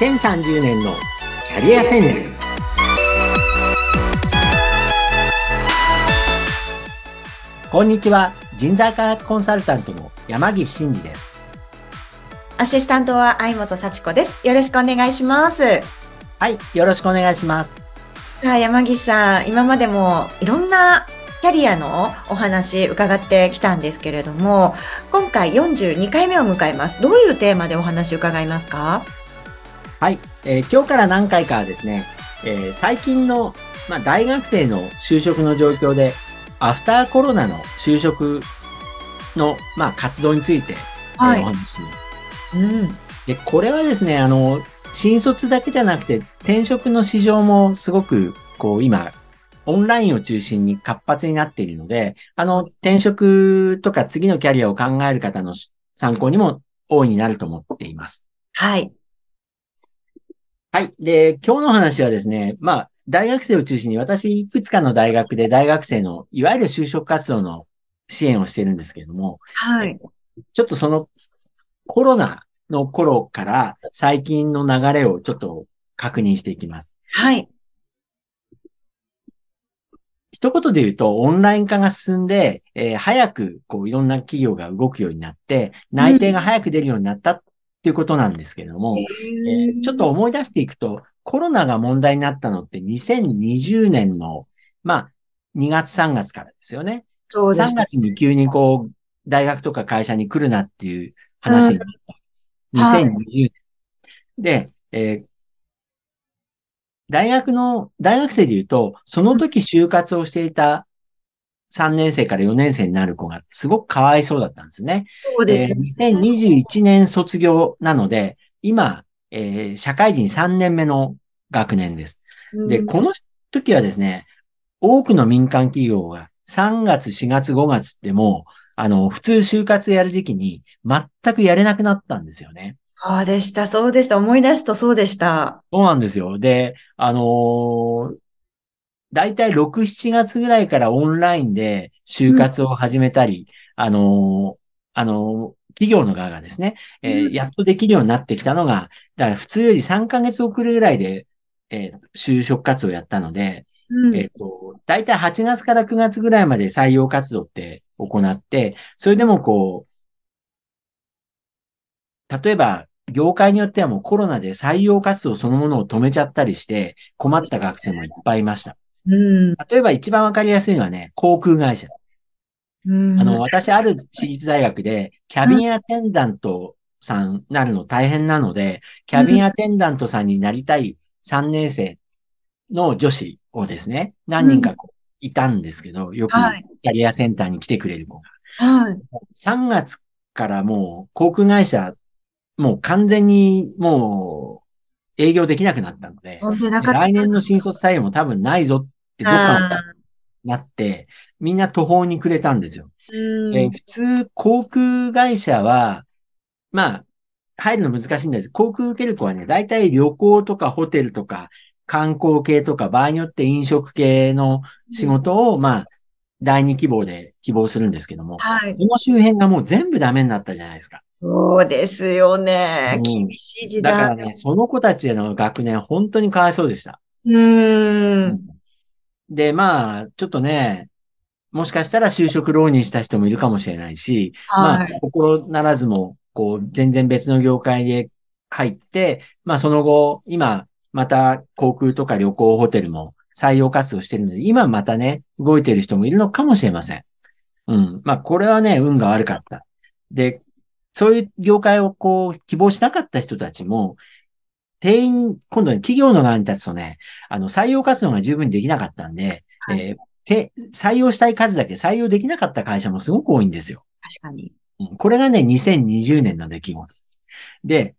2030年のキャリア戦略。こんにちは。人材開発コンサルタントの山岸真嗣です。アシスタントは相本幸子です。よろしくお願いします。はいよろしくお願いします。さあ山岸さん。今までもいろんなキャリアのお話伺ってきたんですけれども、今回42回目を迎えます。どういうテーマでお話伺いますか？はい、えー、今日から何回かはですね、えー、最近の、まあ、大学生の就職の状況で、アフターコロナの就職の、まあ、活動について、はい、お話しします。うん。で、これはですね、あの、新卒だけじゃなくて、転職の市場もすごく、こう、今、オンラインを中心に活発になっているので、あの、転職とか次のキャリアを考える方の参考にも大いになると思っています。はい。はい。で、今日の話はですね、まあ、大学生を中心に私、いくつかの大学で大学生の、いわゆる就職活動の支援をしてるんですけれども、はい。ちょっとそのコロナの頃から最近の流れをちょっと確認していきます。はい。一言で言うと、オンライン化が進んで、えー、早く、こう、いろんな企業が動くようになって、内定が早く出るようになったっていうことなんですけれども、うん、えー、ちょっと思い出していくと、コロナが問題になったのって2020年の、まあ、2月3月からですよね。そうです。3月に急にこう、大学とか会社に来るなっていう話になったんです。うん、2020年。はい、で、えー、大学の、大学生で言うと、その時就活をしていた3年生から4年生になる子がすごくかわいそうだったんですね。そうですね。えー、2021年卒業なので、今、えー、社会人3年目の学年です。で、この時はですね、多くの民間企業が3月、4月、5月ってもう、あの、普通就活やる時期に全くやれなくなったんですよね。そうでした、そうでした。思い出すとそうでした。そうなんですよ。で、あのー、だいたい6、7月ぐらいからオンラインで就活を始めたり、うん、あのー、あのー、企業の側がですね、えー、やっとできるようになってきたのが、だから普通より3ヶ月遅れぐらいで、えー、就職活動をやったので、うん、えっ、と、だいたい8月から9月ぐらいまで採用活動って行って、それでもこう、例えば業界によってはもうコロナで採用活動そのものを止めちゃったりして困った学生もいっぱいいました。うん、例えば一番わかりやすいのはね、航空会社。うん、あの、私ある私立大学でキャビンアテンダントさんなるの大変なので、キャビンアテンダントさんになりたい3年生の女子をですね、何人かこういたんですけど、よくキャリアセンターに来てくれる子が。はい、3月からもう航空会社もう完全にもう営業できなくなったので、来年の新卒採用も多分ないぞってどっかなって、みんな途方に暮れたんですよ。えー、普通、航空会社は、まあ、入るの難しいんです。航空受ける子はね、大体旅行とかホテルとか観光系とか場合によって飲食系の仕事を、まあ、第二希望で希望するんですけども、はい、その周辺がもう全部ダメになったじゃないですか。そうですよね。うん、厳しい時代。だからね、その子たちへの学年、本当にかわいそうでした。うん。で、まあ、ちょっとね、もしかしたら就職浪人した人もいるかもしれないし、はい、まあ、心ならずも、こう、全然別の業界で入って、まあ、その後、今、また航空とか旅行ホテルも採用活動してるので、今またね、動いてる人もいるのかもしれません。うん。まあ、これはね、運が悪かった。で、そういう業界をこう、希望しなかった人たちも、定員、今度は企業の側に立つとね、あの、採用活動が十分にできなかったんで、はい、えー、採用したい数だけ採用できなかった会社もすごく多いんですよ。確かに。これがね、2020年の出来事です。で、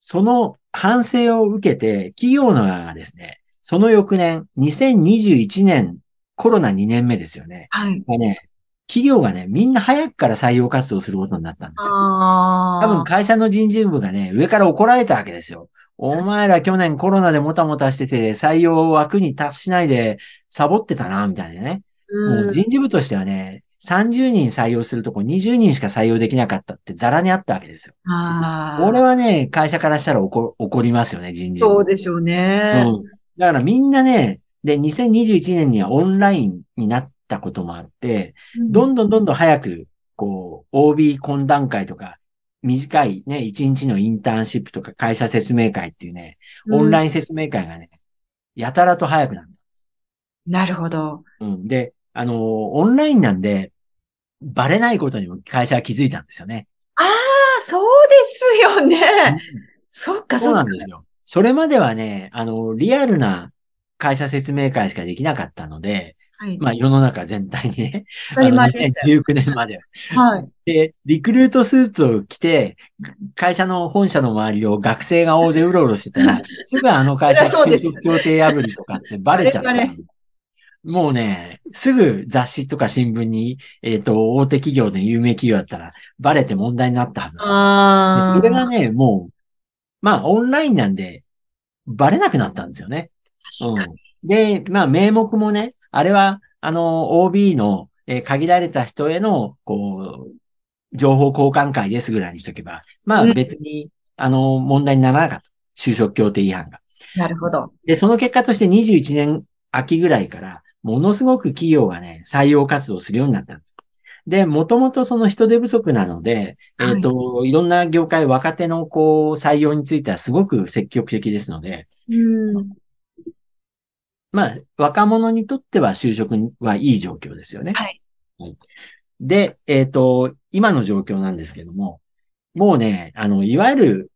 その反省を受けて、企業の側がですね、その翌年、2021年、コロナ2年目ですよね。はい。ね、企業がね、みんな早くから採用活動することになったんですよ。多分会社の人事部がね、上から怒られたわけですよ。お前ら去年コロナでもたもたしてて、採用枠に達しないでサボってたな、みたいなね。もう人事部としてはね、30人採用するとこ20人しか採用できなかったってザラにあったわけですよ。あこれはね、会社からしたら怒怒りますよね、人事部。そうでしょうね。うん。だからみんなね、で、2021年にはオンラインになったこともあって、どんどんどんどん早く、こう、OB 懇談会とか、短いね、1日のインターンシップとか会社説明会っていうね、オンライン。説明会がね、やたらと早くなる。なるほど。うん。で、あのーオンラインなんで、バレないことにも会社は気づいたんですよね。ああ、そうですよね。そっか、そそう。なんですよ。それまではね、あの、リアルな会社説明会しかできなかったので、はい。まあ世の中全体にね、当たり前でしたよ。2019年までは。はい。で、リクルートスーツを着て、会社の本社の周りを学生が大勢うろうろしてたら、すぐあの会社就職協定破りとかってバレちゃった。もうね、すぐ雑誌とか新聞に、えっ、と、大手企業で有名企業だったら、バレて問題になったはずなんですああ。でそれがね、もう、まあ、オンラインなんで、バレなくなったんですよね。うん。で、まあ、名目もね、あれは、あの、OB の、えー限られた人への、こう、情報交換会ですぐらいにしとけば、まあ、うん別に、あの、問題にならなかった。就職協定違反が。なるほど。で、その結果として21年秋ぐらいから、ものすごく企業がね、採用活動するようになったんです。で、もともとその人手不足なので、はいえっ、と、いろんな業界、若手のこう、採用についてはすごく積極的ですので、うん。まあ、若者にとっては就職はいい状況ですよね。はい。で、えっ、と、今の状況なんですけども、もうね、あの、いわゆる、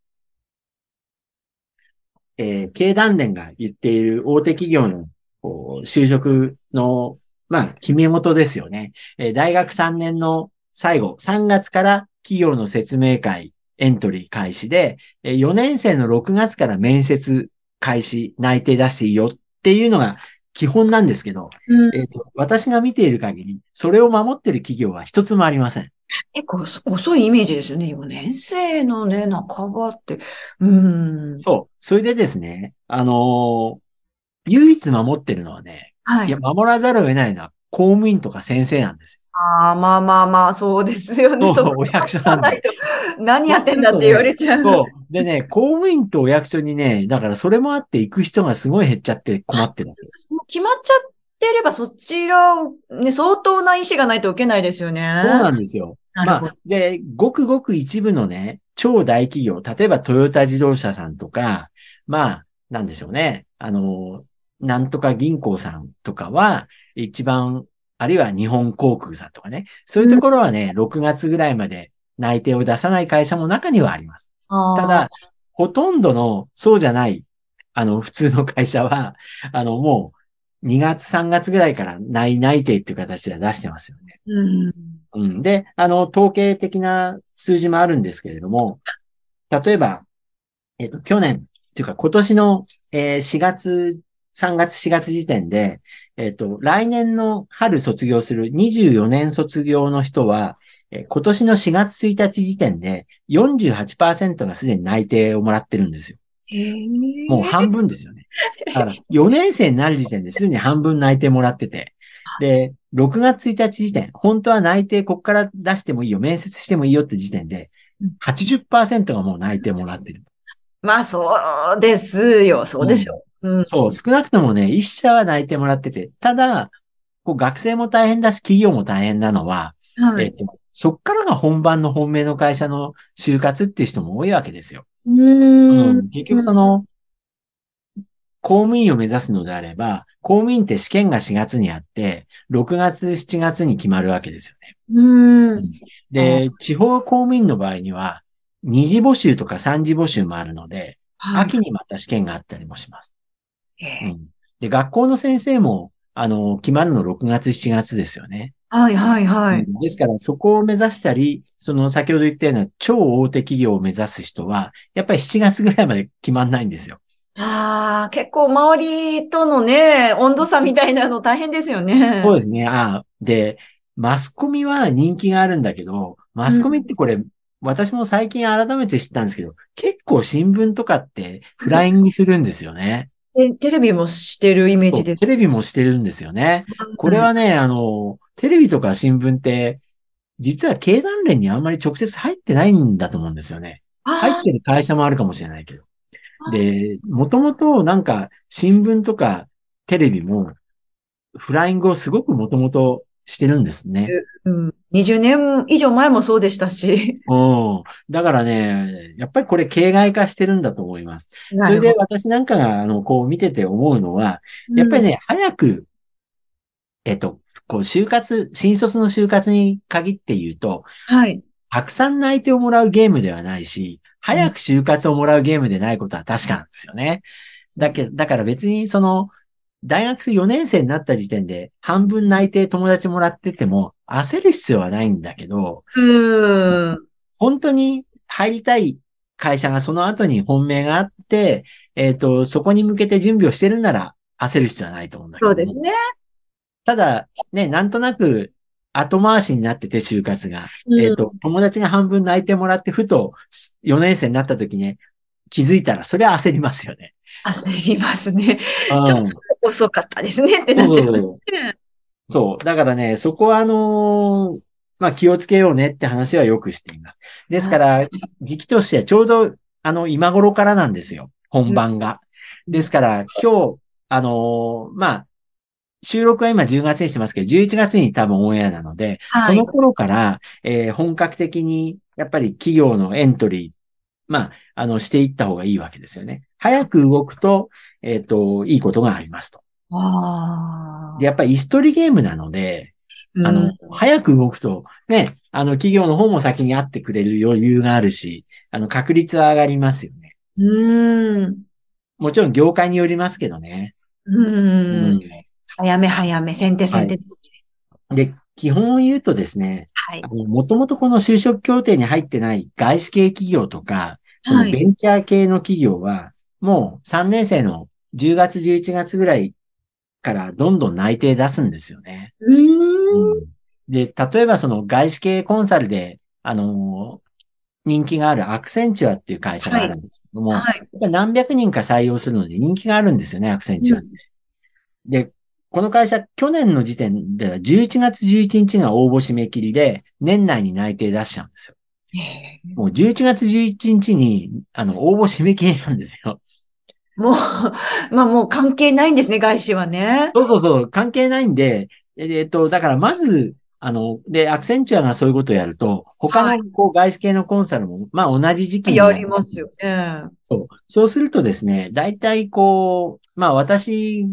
えー経団連が言っている大手企業の、こう、就職の、まあ、決め事ですよね。えー大学3年の最後、3月から企業の説明会、エントリー開始で、えー4年生の6月から面接開始、内定出していいよっていうのが基本なんですけど、うんえっ、と、私が見ている限り、それを守っている企業は一つもありません。結構遅遅いイメージですよね。4年生のね、半ばって。うん。そう。それでですね、あのー唯一守ってるのはね、はいいや、。守らざるを得ないのは公務員とか先生なんですああ、まあまあまあ、そうですよね。そうこお役所なんでないと何やってんだって言われちゃう。よ。そう。でね、公務員とお役所にね、だからそれもあって行く人がすごい減っちゃって困ってるんですよ。決まっちゃってれば、そちらを、ね、相当な意思がないと受けないですよね。そうなんですよ。まあ、で、ごくごく一部のね、超大企業、例えばトヨタ自動車さんとか、まあ、なんでしょうね。あの、なんとか銀行さんとかは、一番、あるいは日本航空さんとかね。そういうところはね、6月ぐらいまで内定を出さない会社も中にはあります。ただ、ほとんどの、そうじゃない、あの、普通の会社は、あの、もう、2月、3月ぐらいから内内定っていう形で出してますよね。うん。うん。で、あの、統計的な数字もあるんですけれども、例えば、えっと、去年、っていうか今年の、えー4月、3月、4月時点で、えっと、来年の春卒業する24年卒業の人は、えー今年の4月1日時点で48%がすでに内定をもらってるんですよ。もう半分ですよね。だから、4年生になる時点ですでに半分内定もらってて、で、6月1日時点、本当は内定こっから出してもいいよ、面接してもいいよって時点でうん、80%がもう内定もらってる。まあ、そうですよ。そうでしょう。うん。そう、少なくともね、一社は内定もらってて、ただ、こう学生も大変だし、企業も大変なのは、はい。えっと、そっからが本番の本命の会社の就活っていう人も多いわけですよ。ううんん、結局その、公務員を目指すのであれば、公務員って試験が4月にあって、6月、7月に決まるわけですよね。うん。で、地方公務員の場合には、二次募集とか三次募集もあるので、はい秋にまた試験があったりもします。ええうん、で、学校の先生も、あの、決まるの6月、7月ですよね。はい、はい、はい。うんですから、そこを目指したり、その先ほど言ったような超大手企業を目指す人は、やっぱり7月ぐらいまで決まんないんですよ。ああ、結構周りとのね、温度差みたいなの大変ですよね。そうですね。ああで、マスコミは人気があるんだけど、マスコミってこれ、私も最近改めて知ったんですけど、結構新聞とかってフライングするんですよね。でテレビもしてるイメージです。テレビもしてるんですよね。これはね、あの、テレビとか新聞って、実は経団連にあんまり直接入ってないんだと思うんですよね。入ってる会社もあるかもしれないけど。で、もともとなんか新聞とかテレビもフライングをすごくもともとしてるんですね。うん、20年以上前もそうでしたし。うん。だからね、やっぱりこれ形骸化してるんだと思います。それで私なんかが、あの、こう見てて思うのは、やっぱりね、早く、えっと、こう、就活、新卒の就活に限って言うと、はい。たくさん内定をもらうゲームではないし、早く就活をもらうゲームでないことは確かなんですよね。だけだから別にその、大学4年生になった時点で半分内定友達もらってても焦る必要はないんだけど、うん。本当に入りたい会社がその後に本命があって、えっ、と、そこに向けて準備をしてるなら焦る必要はないと思うんだけど。そうですね。ただ、ね、なんとなく後回しになってて、就活が。うんえっ、と、友達が半分泣いてもらって、ふと4年生になった時ね、気づいたら、それは焦りますよね。焦りますね。うんちょっ遅かったですねってなっちゃいますね。そう。だからね、そこはあのーまあ、気をつけようねって話はよくしています。ですから、時期としてはちょうど、あの、今頃からなんですよ。本番が。ですから、今日、あのーまあ、収録は今10月にしてますけど、11月に多分オンエアなので、はいその頃から、えー本格的に、やっぱり企業のエントリー、まあ、あの、していった方がいいわけですよね。早く動くと、えっ、と、いいことがありますと。あで、やっぱり椅子取りゲームなので、あ。あのうん、早く動くと、ね、あの、企業の方も先に会ってくれる余裕があるし、あの、確率は上がりますよね。うん。もちろん業界によりますけどね。うん。早め早め、先手先手です。で、基本を言うとですね、はいもともとこの就職協定に入ってない外資系企業とか、そはいのベンチャー系の企業は、もう3年生の10月、11月ぐらいからどんどん内定出すんですよね。うーん。で、例えばその外資系コンサルで、あのー人気があるアクセンチュアっていう会社があるんですけども、はい。やっぱり何百人か採用するので人気があるんですよね、アクセンチュアって。で、この会社、去年の時点では11月11日が応募締め切りで、年内に内定出しちゃうんですよ。もう11月11日に、あの、応募締め切りなんですよ。もう、まあもう関係ないんですね、外資はね。そうそうそう、関係ないんで、ええっと、だからまず、あの、で、アクセンチュアがそういうことをやると、他はの、こう、外資系のコンサルも、まあ同じ時期にやりますよね。そう。そうするとですね、大体こう、まあ私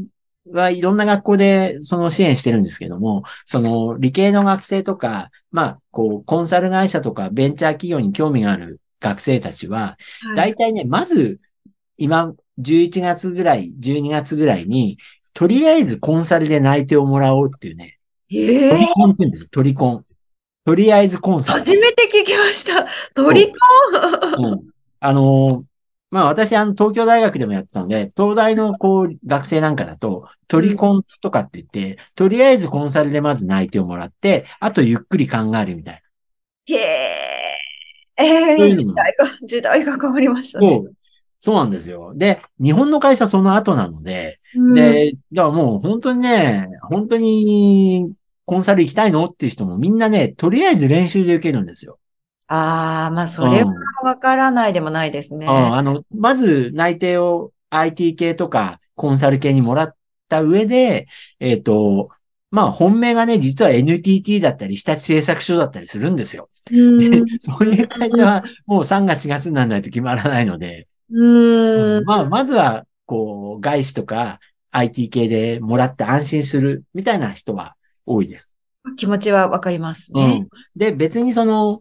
はいろんな学校でその支援してるんですけども、その理系の学生とか、まあこう、コンサル会社とかベンチャー企業に興味がある学生たちは、はい。大体ね、まず今11月ぐらい、12月ぐらいに、とりあえずコンサルで内定をもらおうっていうね、ええトリコンって言うんですよ、トリコン。とりあえずコンサル。初めて聞きました。鳥コうん。あのーまあ私、あの、東京大学でもやってたので、東大のこう、学生なんかだと、トリコンとかって言って、とりあえずコンサルでまず内定をもらって、あとゆっくり考えるみたいン。へえ。ええ、そういうのも時代が、時代が変わりましたな。ね。そう。そうなんですよ。で、日本の会社その後なので、うんで、だからもう本当にね、本当に、コンサル行きたいのっていう人もみんなね、とりあえず練習で受けるんですよ。ああ、まあ、それはわからないでもないですね。うんあの、まず内定を IT 系とかコンサル系にもらった上で、えっ、と、まあ本命がね、実は NTT だったり、日立製作所だったりするんですよ。うん。そういう会社はもう3月4月にならないと決まらないので、うん。まあまずは、こう、外資とか IT 系でもらって安心するみたいな人は多いです。気持ちはわかりますうねん。。で、別にその、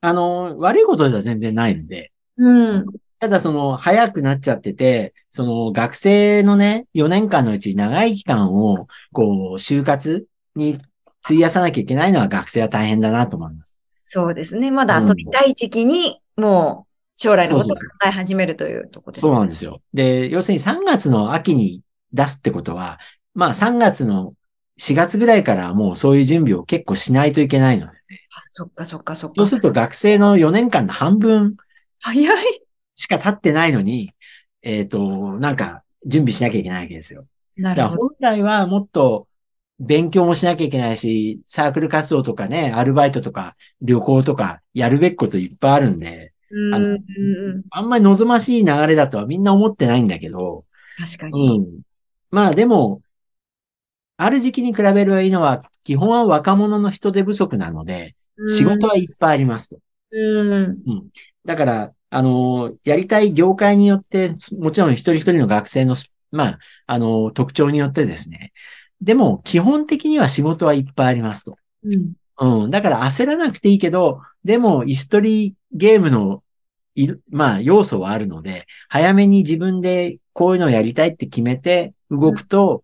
あの、悪いことでは全然ないので、うん。ただその、早くなっちゃってて、その、学生のね、4年間のうち長い期間を、こう、就活に費やさなきゃいけないのは学生は大変だなと思います。そうですね。まだ遊びたい時期に、もう、将来のことを考え始めるというところです。そうなんですよ。で、要するに3月の秋に出すってことは、まあ3月の4月ぐらいからもうそういう準備を結構しないといけないのでね。あそっかそっかそっかそうす。ると学生の4年間の半分早い。しか経ってないのに、えっ、と、なんか準備しなきゃいけないわけですよ。なるほど。本来はもっと勉強もしなきゃいけないし、サークル活動とかね、アルバイトとか旅行とかやるべきこといっぱいあるんで、うんああんまり望ましい流れだとはみんな思ってないんだけど、確かに。うん。まあでも、ある時期に比べればいいのは、基本は若者の人手不足なので、仕事はいっぱいありますと。うん。だから、あの、やりたい業界によって、もちろん一人一人の学生の、まあ、あの、特徴によってですね。でも、基本的には仕事はいっぱいありますと。うん。うん。だから焦らなくていいけど、でも、椅子取りゲームの、いるまあ、要素はあるので、早めに自分でこういうのをやりたいって決めて動くと、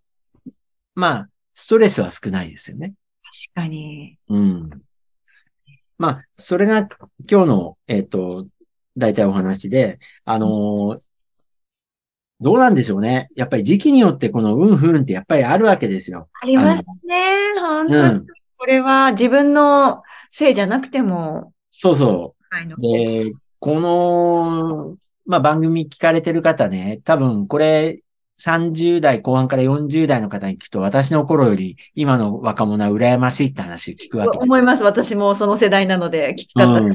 まあ、ストレスは少ないですよね。確かに。うん。まあ、それが今日の、えっ、と、大体お話で、あのーどうなんでしょうね。やっぱり時期によってこの運不運ってやっぱりあるわけですよ。ありますね。本う当に。ん。これは自分のせいじゃなくても、そうそう。で、この、まあ、番組聞かれてる方ね、多分これ30代後半から40代の方に聞くと、私の頃より今の若者は羨ましいって話を聞くわけです。思います。私もその世代なので、きつかったうん。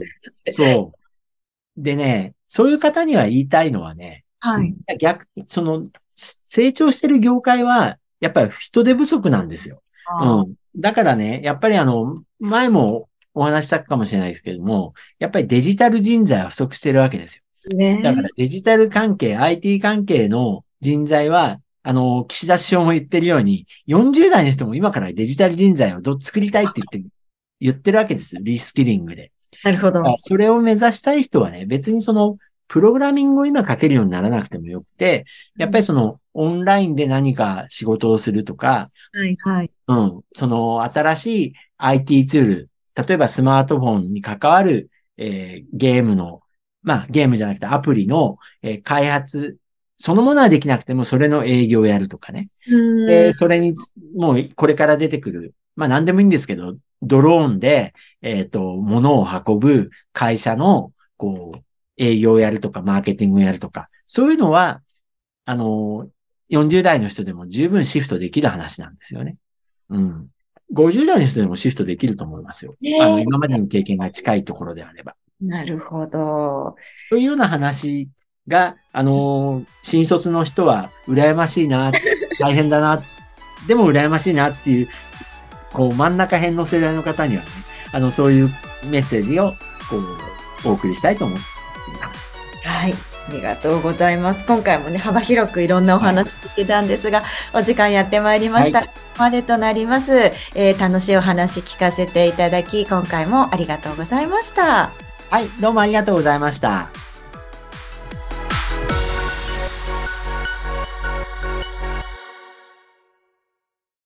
そう。でね、そういう方には言いたいのはね、はい。逆、その、成長してる業界は、やっぱり人手不足なんですよ。うん。だからね、やっぱりあの、前もお話ししたかもしれないですけども、やっぱりデジタル人材は不足してるわけですよ。ねだからデジタル関係、IT 関係の人材は、あの、岸田首相も言ってるように、40代の人も今からデジタル人材をど作りたいって言って、言ってるわけです。リスキリングで。なるほど。あそれを目指したい人はね、別にその、プログラミングを今書けるようにならなくてもよくて、やっぱりその、オンラインで何か仕事をするとか、はい、はい。うん、その新しい IT ツール、例えばスマートフォンに関わる、えーゲームの、まあゲームじゃなくてアプリの、えー開発、そのものはできなくてもそれの営業をやるとかね。うんで、それにつ、もうこれから出てくる、まあ何でもいいんですけど、ドローンで、えっ、と、物を運ぶ会社の、こう、営業をやるとか、マーケティングをやるとか、そういうのは、あの、40代の人でも十分シフトできる話なんですよね。うん。50代の人でもシフトできると思いますよ。ねえあの、今までの経験が近いところであれば。なるほど。そういうような話が、あのー新卒の人は羨ましいな、大変だな、でも羨ましいなっていう、こう真ん中辺の世代の方にはね、あの、そういうメッセージを、こう、お送りしたいと思っています。はい。ありがとうございます。今回もね、幅広くいろんなお話聞けたんですが、お時間やってまいりました。はここまでとなります、えー楽しいお話聞かせていただき、今回もありがとうございました。はい、どうもありがとうございました。